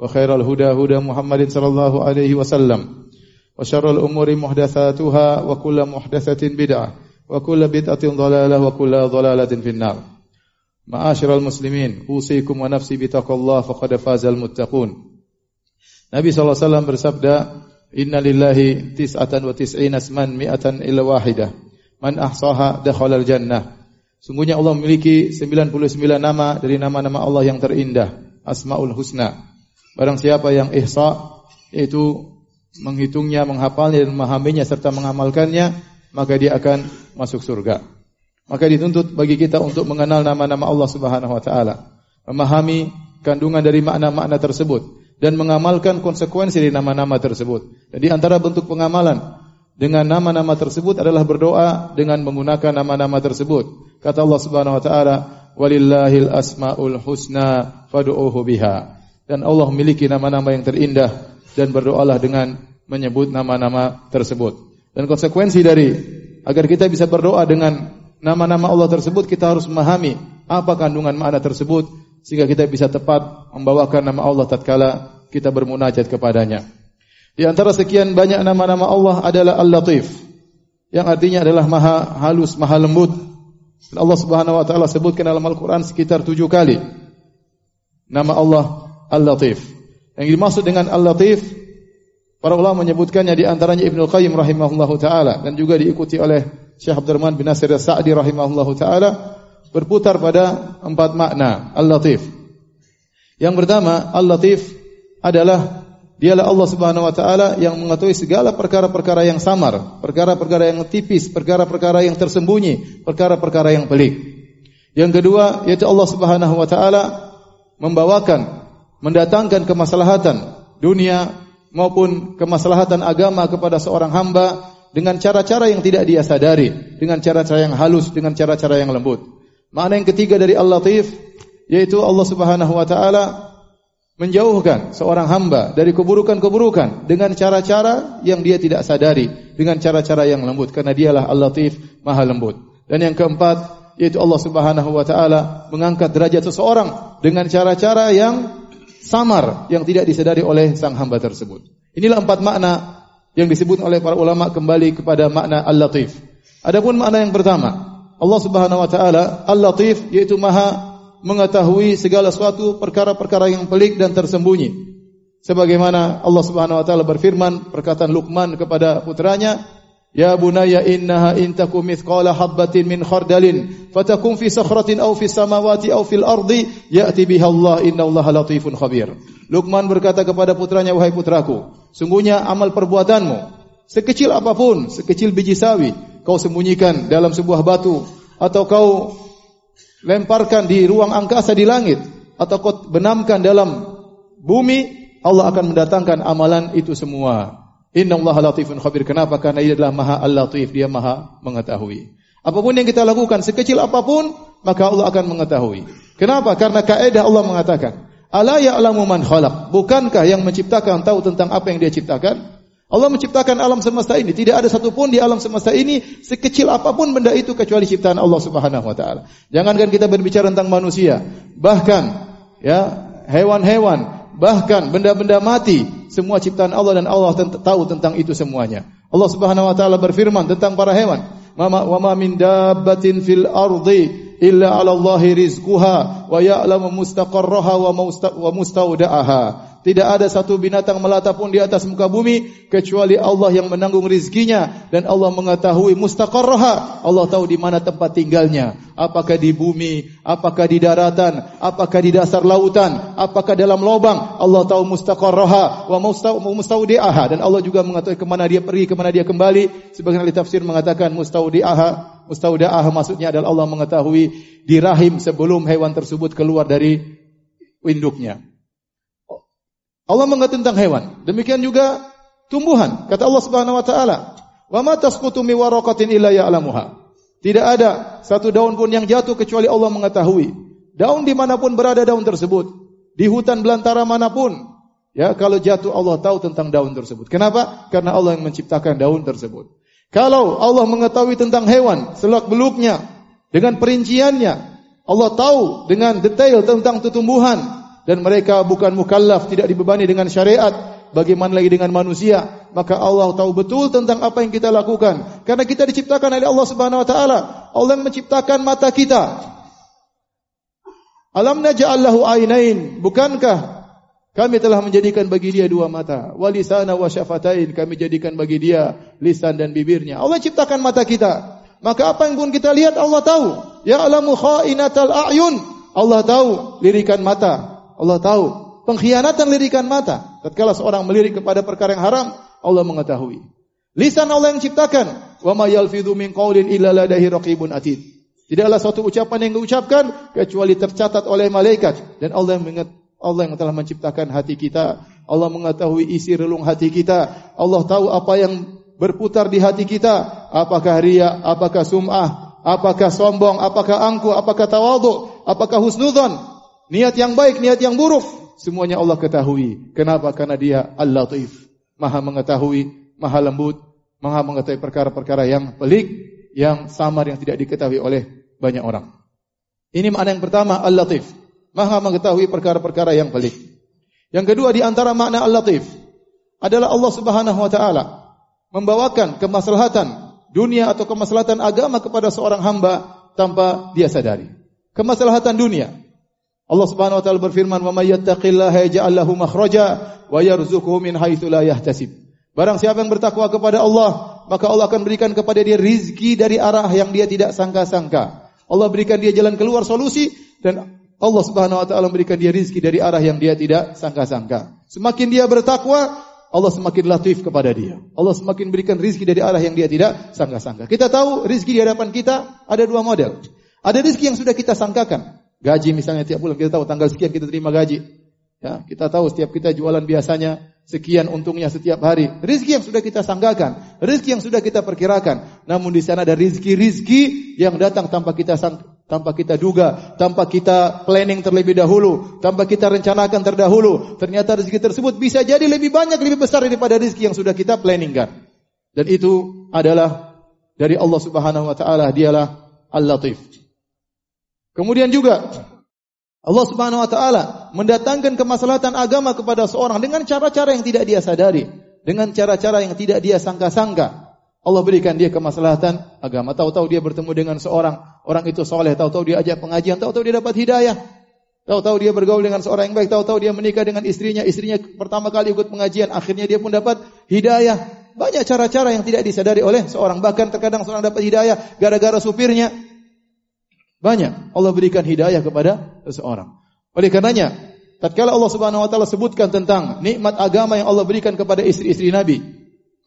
وخير الهدى هدى محمد صلى الله عليه وسلم وشر الأمور محدثاتها وكل محدثة بدعة وكل بدعة ضلالة وكل ضلالة في النار معاشر المسلمين أوصيكم ونفسي بتقوى الله فقد فاز المتقون Nabi SAW bersabda Inna lillahi tis'atan wa tis'ina asman mi'atan illa wahidah Man ahsaha dakhalal jannah Sungguhnya Allah memiliki 99 nama dari nama-nama Allah yang terindah Asma'ul Husna Barang siapa yang ihsa yaitu menghitungnya, menghafalnya dan memahaminya serta mengamalkannya, maka dia akan masuk surga. Maka dituntut bagi kita untuk mengenal nama-nama Allah Subhanahu wa taala, memahami kandungan dari makna-makna tersebut dan mengamalkan konsekuensi dari nama-nama tersebut. Dan di antara bentuk pengamalan dengan nama-nama tersebut adalah berdoa dengan menggunakan nama-nama tersebut. Kata Allah Subhanahu wa taala, "Walillahil asmaul husna fad'uuhu biha." Dan Allah memiliki nama-nama yang terindah dan berdoalah dengan menyebut nama-nama tersebut. Dan konsekuensi dari agar kita bisa berdoa dengan nama-nama Allah tersebut kita harus memahami apa kandungan makna tersebut sehingga kita bisa tepat membawakan nama Allah tatkala kita bermunajat kepadanya. Di antara sekian banyak nama-nama Allah adalah Al-Latif yang artinya adalah maha halus, maha lembut. Dan Allah Subhanahu wa taala sebutkan dalam Al-Qur'an sekitar tujuh kali. Nama Allah Al-Latif. Yang dimaksud dengan Al-Latif para ulama menyebutkannya di antaranya Ibnu Qayyim rahimahullahu taala dan juga diikuti oleh Syekh Abdurrahman bin Nasir As-Sa'di rahimahullahu taala berputar pada empat makna Al-Latif. Yang pertama, Al-Latif adalah dialah Allah Subhanahu wa taala yang mengetahui segala perkara-perkara yang samar, perkara-perkara yang tipis, perkara-perkara yang tersembunyi, perkara-perkara yang pelik. Yang kedua, yaitu Allah Subhanahu wa taala membawakan mendatangkan kemaslahatan dunia maupun kemaslahatan agama kepada seorang hamba dengan cara-cara yang tidak dia sadari, dengan cara-cara yang halus, dengan cara-cara yang lembut. Makna yang ketiga dari Al-Latif yaitu Allah Subhanahu wa taala menjauhkan seorang hamba dari keburukan-keburukan dengan cara-cara yang dia tidak sadari, dengan cara-cara yang lembut karena dialah Al-Latif, Maha lembut. Dan yang keempat yaitu Allah Subhanahu wa taala mengangkat derajat seseorang dengan cara-cara yang samar yang tidak disadari oleh sang hamba tersebut. Inilah empat makna yang disebut oleh para ulama kembali kepada makna Al-Latif. Adapun makna yang pertama, Allah Subhanahu wa taala Al-Latif yaitu Maha mengetahui segala sesuatu perkara-perkara yang pelik dan tersembunyi. Sebagaimana Allah Subhanahu wa taala berfirman perkataan Luqman kepada putranya, Ya bunaya innaha intaku mithqala habbatin min khardalin fatakum fi sakhratin aw fi samawati aw fil ardi ya'ti biha Allah innallaha latifun khabir. Luqman berkata kepada putranya wahai putraku, sungguhnya amal perbuatanmu sekecil apapun, sekecil biji sawi kau sembunyikan dalam sebuah batu atau kau lemparkan di ruang angkasa di langit atau kau benamkan dalam bumi, Allah akan mendatangkan amalan itu semua. Inna Allah latifun khabir. Kenapa? Karena ia adalah maha al-latif. Dia maha mengetahui. Apapun yang kita lakukan, sekecil apapun, maka Allah akan mengetahui. Kenapa? Karena kaedah Allah mengatakan, Ala ya'lamu man khalaq. Bukankah yang menciptakan tahu tentang apa yang dia ciptakan? Allah menciptakan alam semesta ini. Tidak ada satu pun di alam semesta ini sekecil apapun benda itu kecuali ciptaan Allah Subhanahu wa taala. Jangankan kita berbicara tentang manusia, bahkan ya, hewan-hewan bahkan benda-benda mati semua ciptaan Allah dan Allah tahu tentang itu semuanya. Allah Subhanahu wa taala berfirman tentang para hewan, "Mama wa ma min dabbatin fil ardi illa 'ala Allahi rizquha wa ya'lamu mustaqarraha wa mustawda'aha." Tidak ada satu binatang melata pun di atas muka bumi kecuali Allah yang menanggung rizkinya dan Allah mengetahui mustaqarraha. Allah tahu di mana tempat tinggalnya. Apakah di bumi, apakah di daratan, apakah di dasar lautan, apakah dalam lubang. Allah tahu mustaqarraha wa mustaudiaha dan Allah juga mengetahui ke mana dia pergi, ke mana dia kembali. Sebagian ahli tafsir mengatakan mustaudiaha, mustaudiaha maksudnya adalah Allah mengetahui di rahim sebelum hewan tersebut keluar dari induknya. Allah mengatakan tentang hewan. Demikian juga tumbuhan. Kata Allah Subhanahu wa taala, "Wa ma tasqutu min waraqatin illa ya'lamuha." Tidak ada satu daun pun yang jatuh kecuali Allah mengetahui. Daun dimanapun berada daun tersebut, di hutan belantara manapun, ya kalau jatuh Allah tahu tentang daun tersebut. Kenapa? Karena Allah yang menciptakan daun tersebut. Kalau Allah mengetahui tentang hewan, selak beluknya, dengan perinciannya, Allah tahu dengan detail tentang tumbuhan dan mereka bukan mukallaf, tidak dibebani dengan syariat, bagaimana lagi dengan manusia? Maka Allah tahu betul tentang apa yang kita lakukan. Karena kita diciptakan oleh Allah Subhanahu wa taala. Allah yang menciptakan mata kita. Alam naj'al lahu ainain. Bukankah kami telah menjadikan bagi dia dua mata? Walisana wa syafatain. Kami jadikan bagi dia lisan dan bibirnya. Allah ciptakan mata kita. Maka apa yang pun kita lihat Allah tahu. Ya alamu khainatal a'yun. Allah tahu lirikan mata Allah tahu pengkhianatan lirikan mata. Tatkala seorang melirik kepada perkara yang haram, Allah mengetahui. Lisan Allah yang ciptakan, wa ma yalfidhu min qaulin illa ladaihi raqibun atid. Tidaklah suatu ucapan yang diucapkan kecuali tercatat oleh malaikat dan Allah yang mengingat Allah yang telah menciptakan hati kita. Allah mengetahui isi relung hati kita. Allah tahu apa yang berputar di hati kita. Apakah ria, apakah sum'ah, apakah sombong, apakah angku, apakah tawadhu, apakah husnudzon. Niat yang baik, niat yang buruk semuanya Allah ketahui. Kenapa? Karena dia Al-Latif. Maha mengetahui, maha lembut, maha mengetahui perkara-perkara yang pelik, yang samar, yang tidak diketahui oleh banyak orang. Ini makna yang pertama, Al-Latif. Maha mengetahui perkara-perkara yang pelik. Yang kedua di antara makna Al-Latif adalah Allah Subhanahu wa taala membawakan kemaslahatan dunia atau kemaslahatan agama kepada seorang hamba tanpa dia sadari. Kemaslahatan dunia, Allah Subhanahu wa taala berfirman, "Wa may yattaqillaha yaj'al lahu makhraja wa yarzuqhu min haitsu la yahtasib." Barang siapa yang bertakwa kepada Allah, maka Allah akan berikan kepada dia rizki dari arah yang dia tidak sangka-sangka. Allah berikan dia jalan keluar solusi dan Allah Subhanahu wa taala memberikan dia rizki dari arah yang dia tidak sangka-sangka. Semakin dia bertakwa, Allah semakin latif kepada dia. Allah semakin berikan rizki dari arah yang dia tidak sangka-sangka. Kita tahu rizki di hadapan kita ada dua model. Ada rizki yang sudah kita sangkakan. Gaji misalnya tiap bulan kita tahu tanggal sekian kita terima gaji. Ya, kita tahu setiap kita jualan biasanya sekian untungnya setiap hari. Rizki yang sudah kita sanggakan, rizki yang sudah kita perkirakan. Namun di sana ada rizki-rizki yang datang tanpa kita sang, tanpa kita duga, tanpa kita planning terlebih dahulu, tanpa kita rencanakan terdahulu. Ternyata rizki tersebut bisa jadi lebih banyak, lebih besar daripada rizki yang sudah kita planningkan. Dan itu adalah dari Allah Subhanahu Wa Taala. Dialah Al-Latif. Kemudian juga Allah Subhanahu wa taala mendatangkan kemaslahatan agama kepada seorang dengan cara-cara yang tidak dia sadari, dengan cara-cara yang tidak dia sangka-sangka. Allah berikan dia kemaslahatan agama. Tahu-tahu dia bertemu dengan seorang, orang itu soleh. Tahu-tahu dia ajak pengajian. Tahu-tahu dia dapat hidayah. Tahu-tahu dia bergaul dengan seorang yang baik. Tahu-tahu dia menikah dengan istrinya. Istrinya pertama kali ikut pengajian. Akhirnya dia pun dapat hidayah. Banyak cara-cara yang tidak disadari oleh seorang. Bahkan terkadang seorang dapat hidayah gara-gara supirnya. Banyak Allah berikan hidayah kepada seseorang. Oleh karenanya, tatkala Allah Subhanahu wa taala sebutkan tentang nikmat agama yang Allah berikan kepada istri-istri Nabi,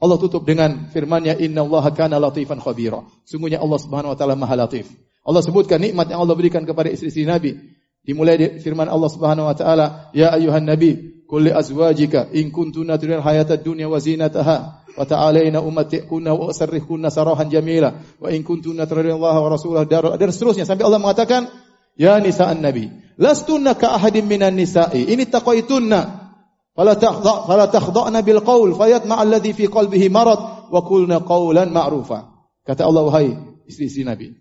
Allah tutup dengan firman-Nya innallaha kana latifan khabira. Sungguhnya Allah Subhanahu wa taala Maha Latif. Allah sebutkan nikmat yang Allah berikan kepada istri-istri Nabi. Dimulai dari firman Allah Subhanahu wa taala, "Ya ayuhan nabi, qul li azwajika in kuntunna turidun hayatad dunya wa zinataha wa ta'alaina ummatikunna wa usarrihkunna sarahan jamila wa in kuntunna turidullah wa rasulahu dar dan seterusnya sampai Allah mengatakan ya nisa'an nabi lastunna ka ahadin minan nisa'i ini taqaitunna fala tahdha fala takhda'na bil qaul fayatma alladhi fi qalbihi marad wa qulna qawlan ma'rufa kata Allah wahai istri-istri nabi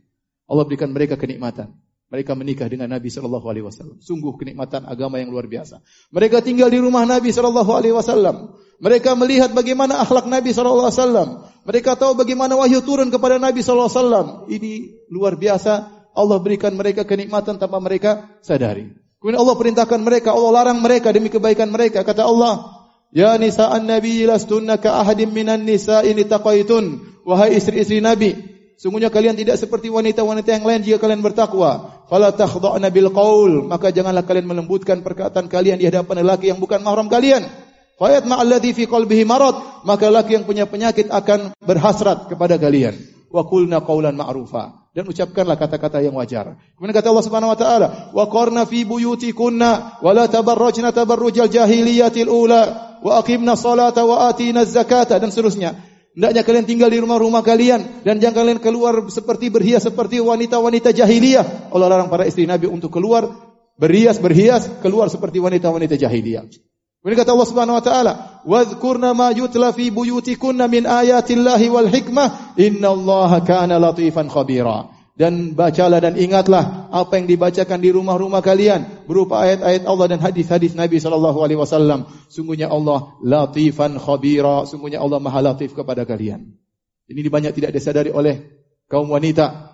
Allah berikan mereka kenikmatan mereka menikah dengan Nabi sallallahu alaihi wasallam. Sungguh kenikmatan agama yang luar biasa. Mereka tinggal di rumah Nabi sallallahu alaihi wasallam. Mereka melihat bagaimana akhlak Nabi sallallahu alaihi wasallam. Mereka tahu bagaimana wahyu turun kepada Nabi sallallahu alaihi wasallam. Ini luar biasa. Allah berikan mereka kenikmatan tanpa mereka sadari. Kemudian Allah perintahkan mereka, Allah larang mereka demi kebaikan mereka. Kata Allah, Ya nisa'an Nabi lastunna ka ahadim minan nisa'i taqaitun. Wahai istri-istri Nabi, Sungguhnya kalian tidak seperti wanita-wanita yang lain jika kalian bertakwa. Fala takhda'na bil qaul, maka janganlah kalian melembutkan perkataan kalian di hadapan lelaki yang bukan mahram kalian. Fayat ma'alladhi fi qalbihi marad, maka lelaki yang punya penyakit akan berhasrat kepada kalian. Wa qulna qaulan ma'rufa. dan ucapkanlah kata-kata yang wajar. Kemudian kata Allah Subhanahu wa taala, "Wa qarna fi buyutikunna wa la tabarrajna tabarrujal jahiliyatil ula wa aqimna salata wa atina zakata" dan seterusnya. Hendaknya kalian tinggal di rumah-rumah kalian dan jangan kalian keluar seperti berhias seperti wanita-wanita jahiliyah. Allah larang para istri Nabi untuk keluar berhias-berhias keluar seperti wanita-wanita jahiliyah. Kemudian kata Allah Subhanahu wa taala, "Wadhkurna ma yutla fi buyutikunna min ayatillahi wal hikmah, innallaha kana latifan khabira." Dan bacalah dan ingatlah apa yang dibacakan di rumah-rumah kalian berupa ayat-ayat Allah dan hadis-hadis Nabi sallallahu alaihi wasallam. Sungguhnya Allah latifan khabira, sungguhnya Allah Maha Latif kepada kalian. Ini banyak tidak disadari oleh kaum wanita.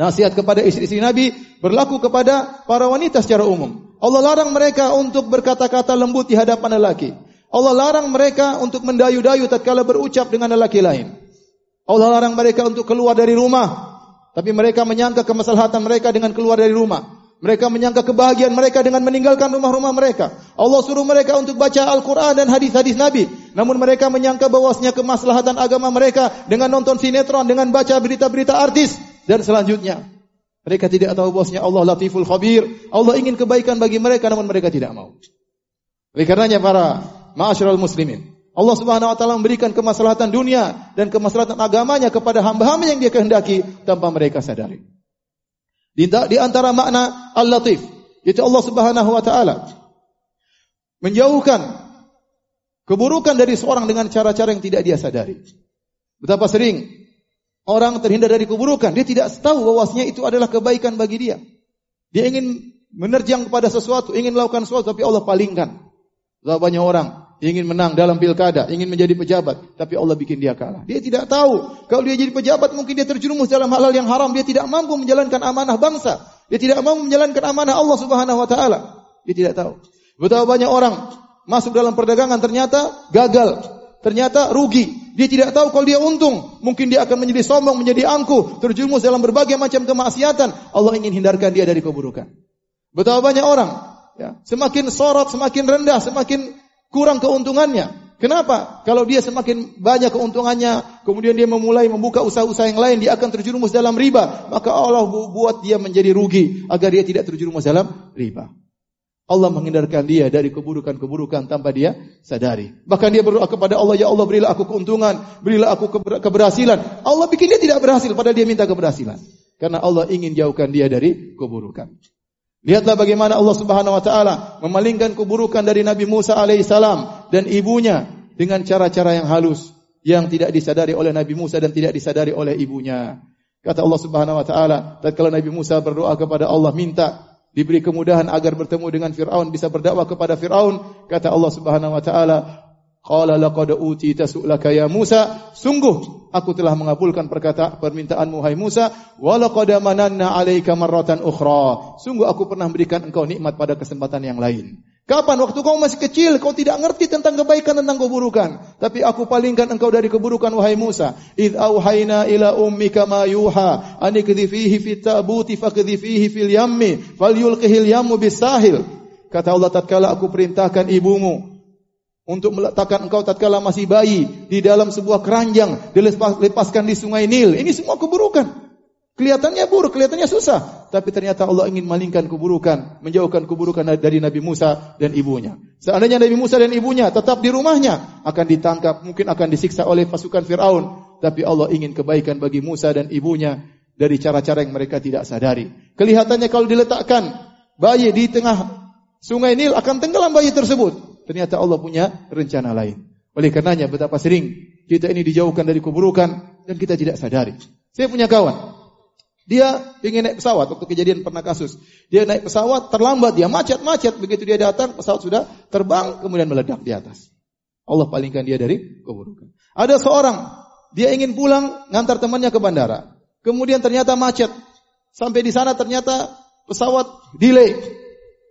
Nasihat kepada istri-istri Nabi berlaku kepada para wanita secara umum. Allah larang mereka untuk berkata-kata lembut di hadapan lelaki. Allah larang mereka untuk mendayu-dayu tatkala berucap dengan lelaki lain. Allah larang mereka untuk keluar dari rumah. Tapi mereka menyangka kemaslahatan mereka dengan keluar dari rumah. Mereka menyangka kebahagiaan mereka dengan meninggalkan rumah-rumah mereka. Allah suruh mereka untuk baca Al-Quran dan hadis-hadis Nabi. Namun mereka menyangka bahwasanya kemaslahatan agama mereka dengan nonton sinetron, dengan baca berita-berita artis. Dan selanjutnya. Mereka tidak tahu bosnya Allah Latiful Khabir. Allah ingin kebaikan bagi mereka namun mereka tidak mau. Oleh karenanya para ma'asyiral muslimin, Allah Subhanahu wa taala memberikan kemaslahatan dunia dan kemaslahatan agamanya kepada hamba-hamba yang dia kehendaki tanpa mereka sadari. Di, di antara makna Al-Latif, itu Allah Subhanahu wa taala menjauhkan keburukan dari seorang dengan cara-cara yang tidak dia sadari. Betapa sering orang terhindar dari keburukan. Dia tidak tahu bahwasanya itu adalah kebaikan bagi dia. Dia ingin menerjang kepada sesuatu, ingin melakukan sesuatu, tapi Allah palingkan. Banyak orang ingin menang dalam pilkada, ingin menjadi pejabat, tapi Allah bikin dia kalah. Dia tidak tahu kalau dia jadi pejabat mungkin dia terjerumus dalam hal-hal yang haram. Dia tidak mampu menjalankan amanah bangsa. Dia tidak mampu menjalankan amanah Allah Subhanahu Wa Taala. Dia tidak tahu. Betapa banyak orang masuk dalam perdagangan ternyata gagal, ternyata rugi. Dia tidak tahu kalau dia untung. Mungkin dia akan menjadi sombong, menjadi angkuh. Terjumus dalam berbagai macam kemaksiatan. Allah ingin hindarkan dia dari keburukan. Betapa banyak orang. Ya, semakin sorot, semakin rendah, semakin kurang keuntungannya. Kenapa? Kalau dia semakin banyak keuntungannya, kemudian dia memulai membuka usaha-usaha yang lain, dia akan terjerumus dalam riba. Maka Allah buat dia menjadi rugi agar dia tidak terjerumus dalam riba. Allah menghindarkan dia dari keburukan-keburukan tanpa dia sadari. Bahkan dia berdoa kepada Allah, Ya Allah berilah aku keuntungan, berilah aku keberhasilan. Allah bikin dia tidak berhasil, padahal dia minta keberhasilan. Karena Allah ingin jauhkan dia dari keburukan. Lihatlah bagaimana Allah subhanahu wa ta'ala memalingkan keburukan dari Nabi Musa alaihissalam dan ibunya dengan cara-cara yang halus. Yang tidak disadari oleh Nabi Musa dan tidak disadari oleh ibunya. Kata Allah subhanahu wa ta'ala, kalau Nabi Musa berdoa kepada Allah, minta diberi kemudahan agar bertemu dengan Firaun bisa berdakwah kepada Firaun kata Allah Subhanahu wa taala qala laqad utita su'laka ya Musa. Sungguh aku telah mengabulkan perkataan permintaanmu hai Musa. Wa laqad mananna 'alaika marratan ukhra. Sungguh aku pernah memberikan engkau nikmat pada kesempatan yang lain. Kapan? Waktu kau masih kecil kau tidak ngerti tentang kebaikan tentang keburukan. Tapi aku palingkan engkau dari keburukan wahai Musa. Id auhayna ila ummika ma yuha. Anikdhi fihi fit tabuti fakdhi fihi fil yammi. Falyulqihil yammu bisahil kata Allah tatkala aku perintahkan ibumu untuk meletakkan engkau tatkala masih bayi di dalam sebuah keranjang dilepaskan di sungai Nil ini semua keburukan Kelihatannya buruk, kelihatannya susah. Tapi ternyata Allah ingin malingkan keburukan. Menjauhkan keburukan dari Nabi Musa dan ibunya. Seandainya Nabi Musa dan ibunya tetap di rumahnya. Akan ditangkap, mungkin akan disiksa oleh pasukan Fir'aun. Tapi Allah ingin kebaikan bagi Musa dan ibunya. Dari cara-cara yang mereka tidak sadari. Kelihatannya kalau diletakkan bayi di tengah sungai Nil akan tenggelam bayi tersebut. Ternyata Allah punya rencana lain. Oleh karenanya betapa sering kita ini dijauhkan dari keburukan dan kita tidak sadari. Saya punya kawan, dia ingin naik pesawat waktu kejadian pernah kasus. Dia naik pesawat terlambat, dia macet-macet. Begitu dia datang, pesawat sudah terbang kemudian meledak di atas. Allah palingkan dia dari keburukan. Ada seorang dia ingin pulang ngantar temannya ke bandara. Kemudian ternyata macet. Sampai di sana ternyata pesawat delay.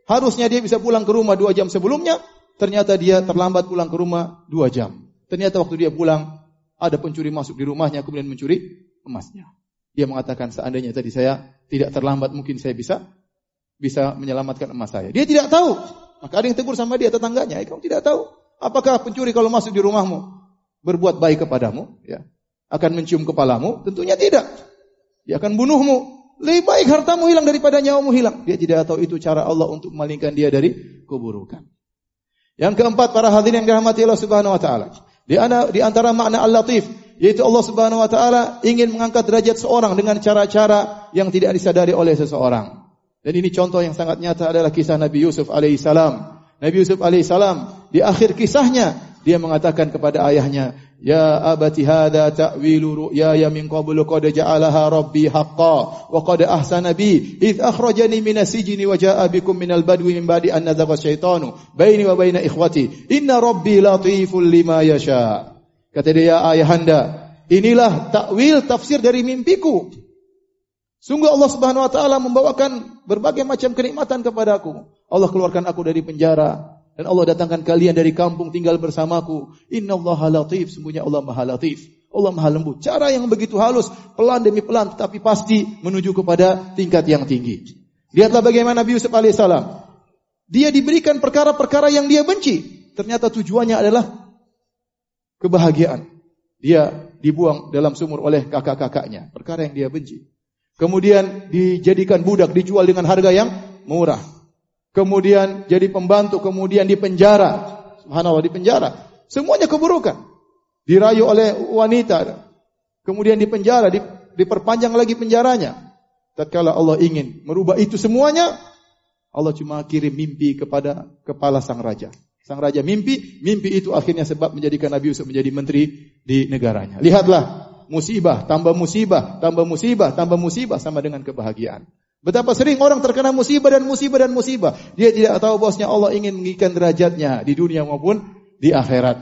Harusnya dia bisa pulang ke rumah dua jam sebelumnya. Ternyata dia terlambat pulang ke rumah dua jam. Ternyata waktu dia pulang ada pencuri masuk di rumahnya kemudian mencuri emasnya. Dia mengatakan seandainya tadi saya tidak terlambat mungkin saya bisa bisa menyelamatkan emas saya. Dia tidak tahu. Maka ada yang tegur sama dia tetangganya, eh, kamu tidak tahu apakah pencuri kalau masuk di rumahmu berbuat baik kepadamu, ya, akan mencium kepalamu? Tentunya tidak. Dia akan bunuhmu. Lebih baik hartamu hilang daripada nyawamu hilang. Dia tidak tahu itu cara Allah untuk memalingkan dia dari keburukan. Yang keempat para hadirin yang dirahmati Allah Subhanahu wa taala. Di antara makna Al-Latif yaitu Allah Subhanahu wa taala ingin mengangkat derajat seorang dengan cara-cara yang tidak disadari oleh seseorang. Dan ini contoh yang sangat nyata adalah kisah Nabi Yusuf alaihi salam. Nabi Yusuf alaihi salam di akhir kisahnya dia mengatakan kepada ayahnya, "Ya abati hadza ta'wilu ru'yaya min qablu qad ja'alaha rabbi haqqan wa qad ahsana bi id akhrajani min as-sijni wa ja'a bikum min al-badwi min ba'di an nazagha syaitanu baini wa baina ikhwati inna rabbi latiful lima yasha." Kata dia, "Ya ayahanda, inilah takwil tafsir dari mimpiku." Sungguh Allah Subhanahu wa taala membawakan berbagai macam kenikmatan kepadaku. Allah keluarkan aku dari penjara, dan Allah datangkan kalian dari kampung tinggal bersamaku. Inna Allah latif. Semuanya Allah maha latif. Allah maha lembut. Cara yang begitu halus. Pelan demi pelan. Tetapi pasti menuju kepada tingkat yang tinggi. Lihatlah bagaimana Nabi Yusuf AS. Dia diberikan perkara-perkara yang dia benci. Ternyata tujuannya adalah kebahagiaan. Dia dibuang dalam sumur oleh kakak-kakaknya. Perkara yang dia benci. Kemudian dijadikan budak. Dijual dengan harga yang murah kemudian jadi pembantu, kemudian di penjara. Subhanallah di penjara. Semuanya keburukan. Dirayu oleh wanita. Kemudian di penjara, diperpanjang lagi penjaranya. Tatkala Allah ingin merubah itu semuanya, Allah cuma kirim mimpi kepada kepala sang raja. Sang raja mimpi, mimpi itu akhirnya sebab menjadikan Nabi Yusuf menjadi menteri di negaranya. Lihatlah, musibah, tambah musibah, tambah musibah, tambah musibah sama dengan kebahagiaan. Betapa sering orang terkena musibah dan musibah dan musibah. Dia tidak tahu bahwasanya Allah ingin meninggikan derajatnya di dunia maupun di akhirat.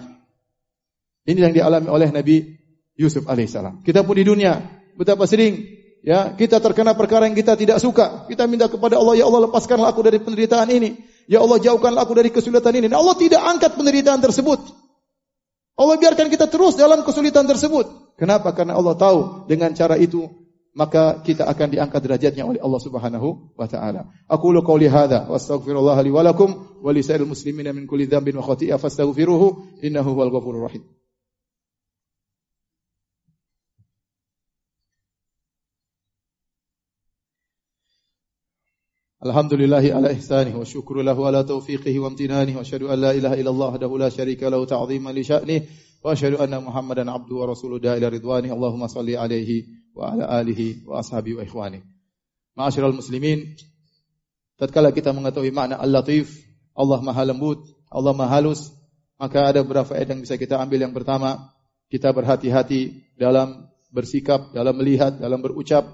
Ini yang dialami oleh Nabi Yusuf alaihissalam. Kita pun di dunia betapa sering ya kita terkena perkara yang kita tidak suka. Kita minta kepada Allah ya Allah lepaskanlah aku dari penderitaan ini. Ya Allah jauhkanlah aku dari kesulitan ini. Dan Allah tidak angkat penderitaan tersebut. Allah biarkan kita terus dalam kesulitan tersebut. Kenapa? Karena Allah tahu dengan cara itu maka kita akan diangkat derajatnya oleh Allah Subhanahu wa taala. Aku lu qauli hadza wa astaghfirullah li wa lakum wa li sa'il muslimin min kulli dhanbin wa khati'ah fastaghfiruhu innahu huwal ghafurur rahim. Ihsanihi wa syukru lahu ala taufiqihi wa amtinanihi wa asyhadu an la ilaha illallah wahdahu la syarika lahu ta'ziman li sya'nihi wa asyhadu anna Muhammadan wa rasuluhu ila ridwanihi Allahumma salli alaihi wa ala alihi wa ashabi wa ikhwani. Ma'asyiral muslimin, tatkala kita mengetahui makna Al-Latif, Allah Maha Lembut, Allah Maha Halus, maka ada beberapa ayat yang bisa kita ambil yang pertama, kita berhati-hati dalam bersikap, dalam melihat, dalam berucap,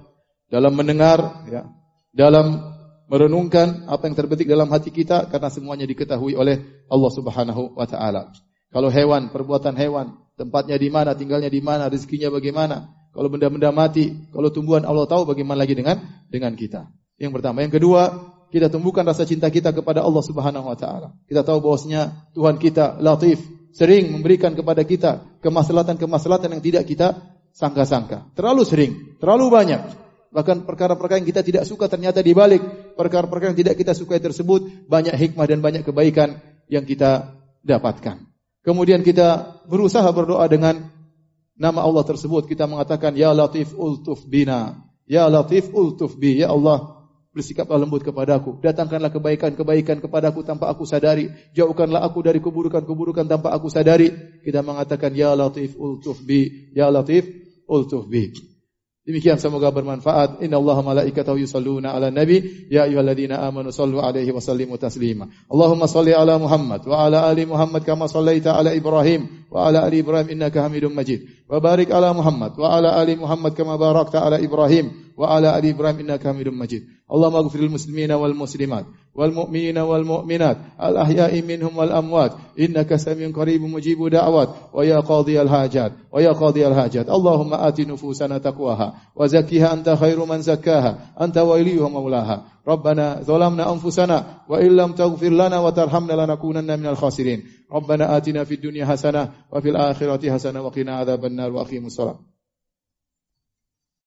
dalam mendengar, ya, dalam merenungkan apa yang terbetik dalam hati kita karena semuanya diketahui oleh Allah Subhanahu wa taala. Kalau hewan, perbuatan hewan, tempatnya di mana, tinggalnya di mana, rezekinya bagaimana, kalau benda-benda mati, kalau tumbuhan Allah tahu bagaimana lagi dengan dengan kita. Yang pertama, yang kedua, kita tumbuhkan rasa cinta kita kepada Allah Subhanahu wa taala. Kita tahu bahwasanya Tuhan kita Latif, sering memberikan kepada kita kemaslahatan-kemaslahatan yang tidak kita sangka-sangka. Terlalu sering, terlalu banyak. Bahkan perkara-perkara yang kita tidak suka ternyata di balik perkara-perkara yang tidak kita sukai tersebut banyak hikmah dan banyak kebaikan yang kita dapatkan. Kemudian kita berusaha berdoa dengan nama Allah tersebut. Kita mengatakan ya latif ultuf bina. Ya latif ultuf bi. Ya Allah bersikaplah lembut kepadaku datangkanlah kebaikan-kebaikan kepadaku tanpa aku sadari. Jauhkanlah aku dari keburukan-keburukan tanpa aku sadari. Kita mengatakan ya latif ultuf bi. Ya latif ultuf bi Demikian semoga bermanfaat. Inna Allah malaikatahu yusalluna ala nabi. Ya ayuhalladzina amanu sallu alaihi wa sallimu taslima. Allahumma salli ala Muhammad wa ala ali Muhammad kama sallaita ala Ibrahim wa ala ali Ibrahim innaka hamidun majid. Wa barik ala Muhammad wa ala ali Muhammad kama barakta ala Ibrahim وعلى آل إبراهيم إنك حميد مجيد. اللهم اغفر للمسلمين والمسلمات والمؤمنين والمؤمنات الأحياء منهم والأموات. إنك سميع قريب مجيب دعوات. ويا قاضي الحاجات. ويا قاضي الحاجات. اللهم آت نفوسنا تقواها وزكها أنت خير من زكاها. أنت وليها ومولاها. ربنا ظلمنا أنفسنا وإن لم تغفر لنا وترحمنا لنكونن من الخاسرين. ربنا آتنا في الدنيا حسنة وفي الآخرة حسنة وقنا عذاب النار وأقيموا الصلاة.